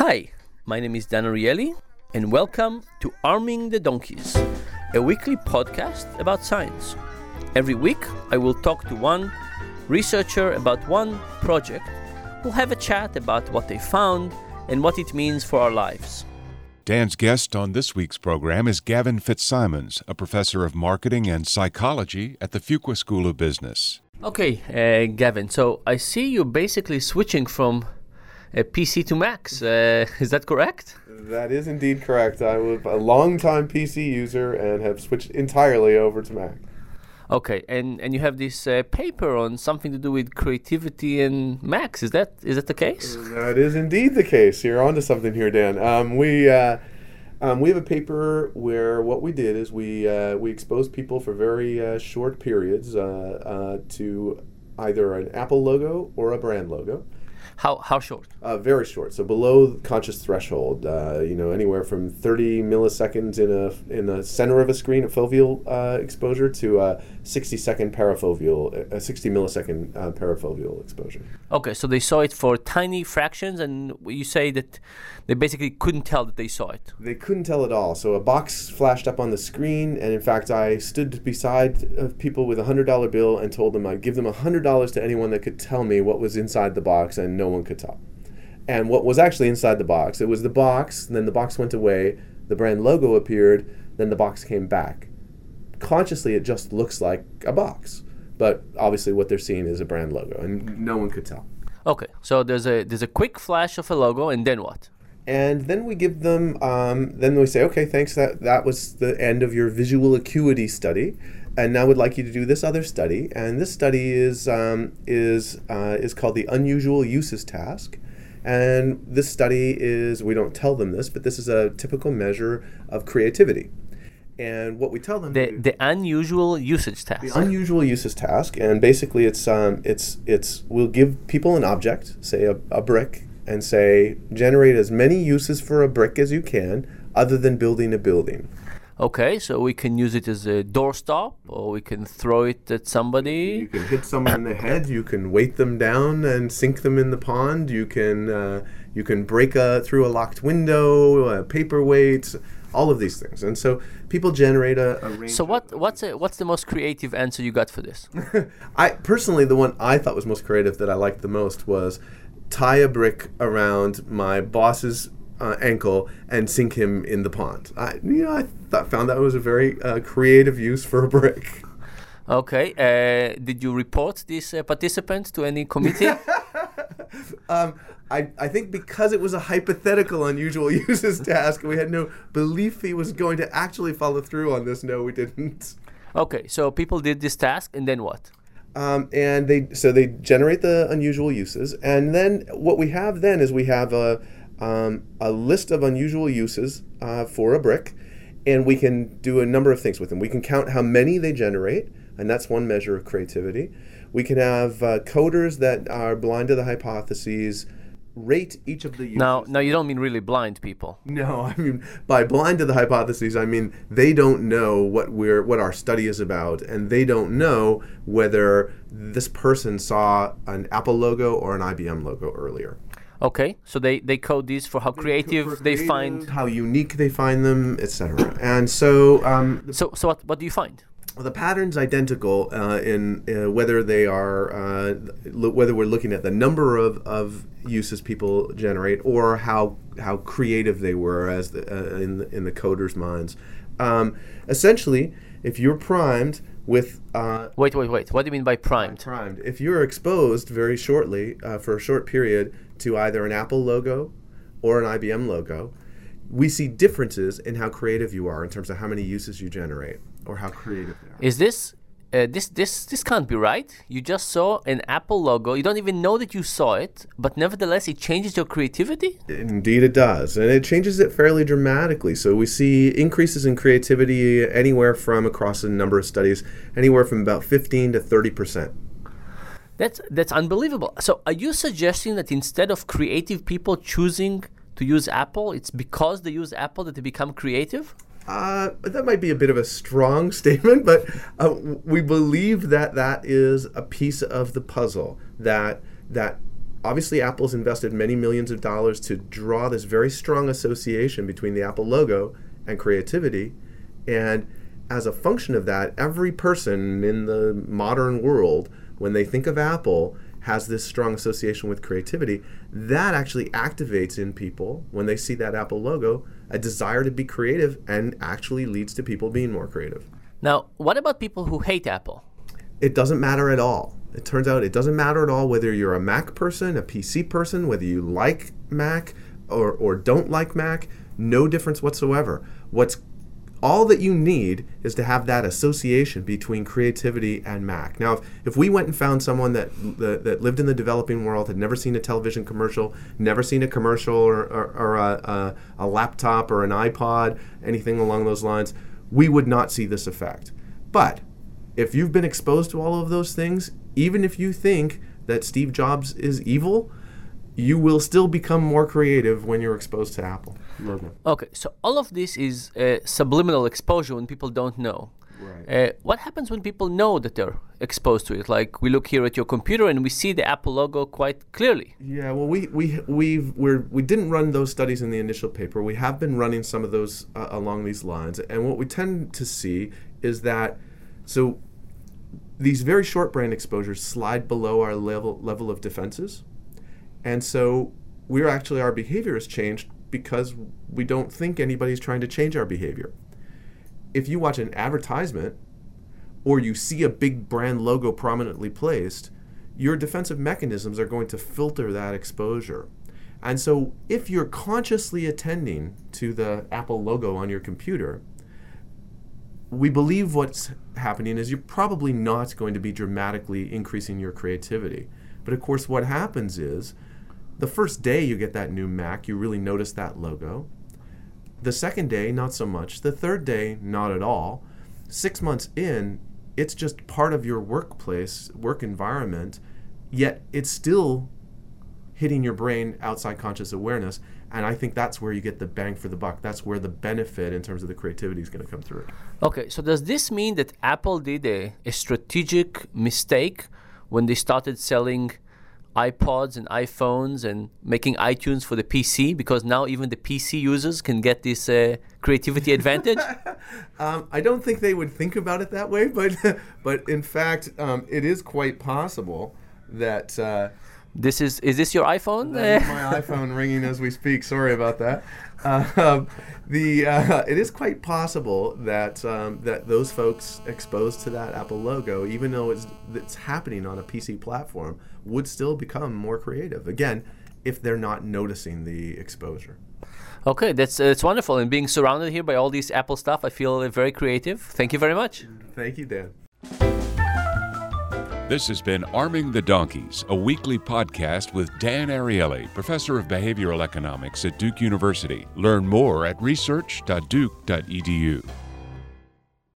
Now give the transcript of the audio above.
Hi, my name is Dan Ariely, and welcome to Arming the Donkeys, a weekly podcast about science. Every week, I will talk to one researcher about one project. We'll have a chat about what they found and what it means for our lives. Dan's guest on this week's program is Gavan Fitzsimons, a professor of marketing and psychology at the Fuqua School of Business. Okay, uh, Gavan, so I see you basically switching from a PC to Macs. Uh, is that correct? That is indeed correct. I was a long-time PC user and have switched entirely over to Mac. Okay, and and you have this uh, paper on something to do with creativity and Macs. Is that is that the case? That is indeed the case. You're onto something here, Dan. Um, we uh, um, we have a paper where what we did is we uh, we exposed people for very uh, short periods uh, uh, to either an Apple logo or a brand logo. How how short? Uh, very short, so below conscious threshold. Uh, you know, anywhere from 30 milliseconds in a in the center of a screen, a foveal uh, exposure, to a 60 second parafoveal, a 60 millisecond uh, parafoveal exposure. Okay, so they saw it for tiny fractions, and you say that they basically couldn't tell that they saw it. They couldn't tell at all. So a box flashed up on the screen, and in fact, I stood beside uh, people with a hundred dollar bill and told them I'd give them a hundred dollars to anyone that could tell me what was inside the box, and no one could tell. And what was actually inside the box? It was the box. Then the box went away. The brand logo appeared. Then the box came back. Consciously, it just looks like a box, but obviously, what they're seeing is a brand logo, and no one could tell. Okay, so there's a there's a quick flash of a logo, and then what? and then we give them um, then we say okay thanks that that was the end of your visual acuity study and now we'd like you to do this other study. And this study is um, is uh, is called the unusual uses task. And this study is we don't tell them this but this is a typical measure of creativity. And what we tell them The the unusual usage task. the unusual uses task and basically it's um, it's it's we'll give people an object say a, a brick and say generate as many uses for a brick as you can other than building a building Okay, so we can use it as a doorstop, or we can throw it at somebody. you can hit someone in the head you can weight them down and sink them in the pond you can uh, you can break a, through a locked window a paperweight all of these things and so people generate a, a range So what what's a, what's the most creative answer you got for this? I personally, the one I thought was most creative that I liked the most was tie a brick around my boss's uh, ankle and sink him in the pond. I, you know, I thought, found that was a very uh, creative use for a brick. Okay, uh, did you report this uh, participant to any committee? Um, I, I think because it was a hypothetical unusual uses task, we had no belief he was going to actually follow through on this. No, we didn't. okay, so people did this task, and then what? um, and they so they generate the unusual uses and then what we have then is we have a, um, a list of unusual uses uh, for a brick and we can do a number of things with them we can count how many they generate and that's one measure of creativity we can have uh, coders that are blind to the hypotheses rate each of the uses Now, now you don't mean really blind people. no, I mean by blind to the hypotheses, I mean they don't know what we're what our study is about, and they don't know whether this person saw an Apple logo or an IBM logo earlier. Okay, so they they code these for how creative For they find. how unique they find them, etc. And so um, So so what what do you find? the pattern's identical uh, in uh, whether they are uh, lo- whether we're looking at the number of, of uses people generate or how how creative they were as the, uh, in the, in the coders' minds. Um, essentially, if you're primed with uh, Wait wait wait. What do you mean by primed? primed, if you're exposed very shortly uh, for a short period to either an Apple logo or an IBM logo, we see differences in how creative you are in terms of how many uses you generate or how creative they are. Is this uh, this this this can't be right? You just saw an Apple logo. You don't even know that you saw it, but nevertheless, it changes your creativity. Indeed, it does. And it changes it fairly dramatically. So we see increases in creativity anywhere from across a number of studies, anywhere from about 15 to 30%. That's that's unbelievable. So, are you suggesting that instead of creative people choosing to use Apple, it's because they use Apple that they become creative? Uh, that might be a bit of a strong statement, but uh, we believe that that is a piece of the puzzle that that obviously Apple's invested many millions of dollars to draw this very strong association between the Apple logo and creativity. And as a function of that, every person in the modern world, when they think of Apple, has this strong association with creativity. That actually activates in people, when they see that Apple logo, a desire to be creative and actually leads to people being more creative. Now, what about people who hate Apple? It doesn't matter at all. It turns out it doesn't matter at all whether you're a Mac person, a PC person, whether you like Mac or, or don't like Mac, no difference whatsoever. What's all that you need is to have that association between creativity and Mac. Now, if, if we went and found someone that, that, lived in the developing world, had never seen a television commercial, never seen a commercial or, or, or a, a, a laptop or an iPod, anything along those lines, we would not see this effect. But if you've been exposed to all of those things, even if you think that Steve Jobs is evil, you will still become more creative when you're exposed to Apple. Okay, so all of this is uh, subliminal exposure when people don't know. Right. Uh, what happens when people know that they're exposed to it? Like we look here at your computer and we see the Apple logo quite clearly. Yeah, well, we we we've we're we didn't run those studies in the initial paper. We have been running some of those uh, along these lines, and what we tend to see is that so these very short brand exposures slide below our level level of defenses, and so we're actually our behavior has changed because we don't think anybody's trying to change our behavior. If you watch an advertisement or you see a big brand logo prominently placed, your defensive mechanisms are going to filter that exposure. And so, if you're consciously attending to the Apple logo on your computer, we believe what's happening is you're probably not going to be dramatically increasing your creativity. But of course, what happens is the first day you get that new Mac, you really notice that logo. The second day, not so much. The third day, not at all. Six months in, it's just part of your workplace, work environment, yet it's still hitting your brain outside conscious awareness. And I think that's where you get the bang for the buck. That's where the benefit in terms of the creativity is going to come through. Okay, so does this mean that Apple did a, a strategic mistake when they started selling iPods and iPhones and making iTunes for the PC because now even the PC users can get this uh, creativity advantage? um, I don't think they would think about it that way, but but in fact, um, it is quite possible that. Uh, this is is this your iPhone? That is my iPhone ringing as we speak. Sorry about that. Uh, the uh, it is quite possible that um, that those folks exposed to that Apple logo, even though it's it's happening on a PC platform, would still become more creative. Again, if they're not noticing the exposure. Okay, that's uh, it's wonderful. And being surrounded here by all these Apple stuff, I feel very creative. Thank you very much. Thank you, Dan. This has been Arming the Donkeys, a weekly podcast with Dan Ariely, professor of behavioral economics at Duke University. Learn more at research.duke.edu.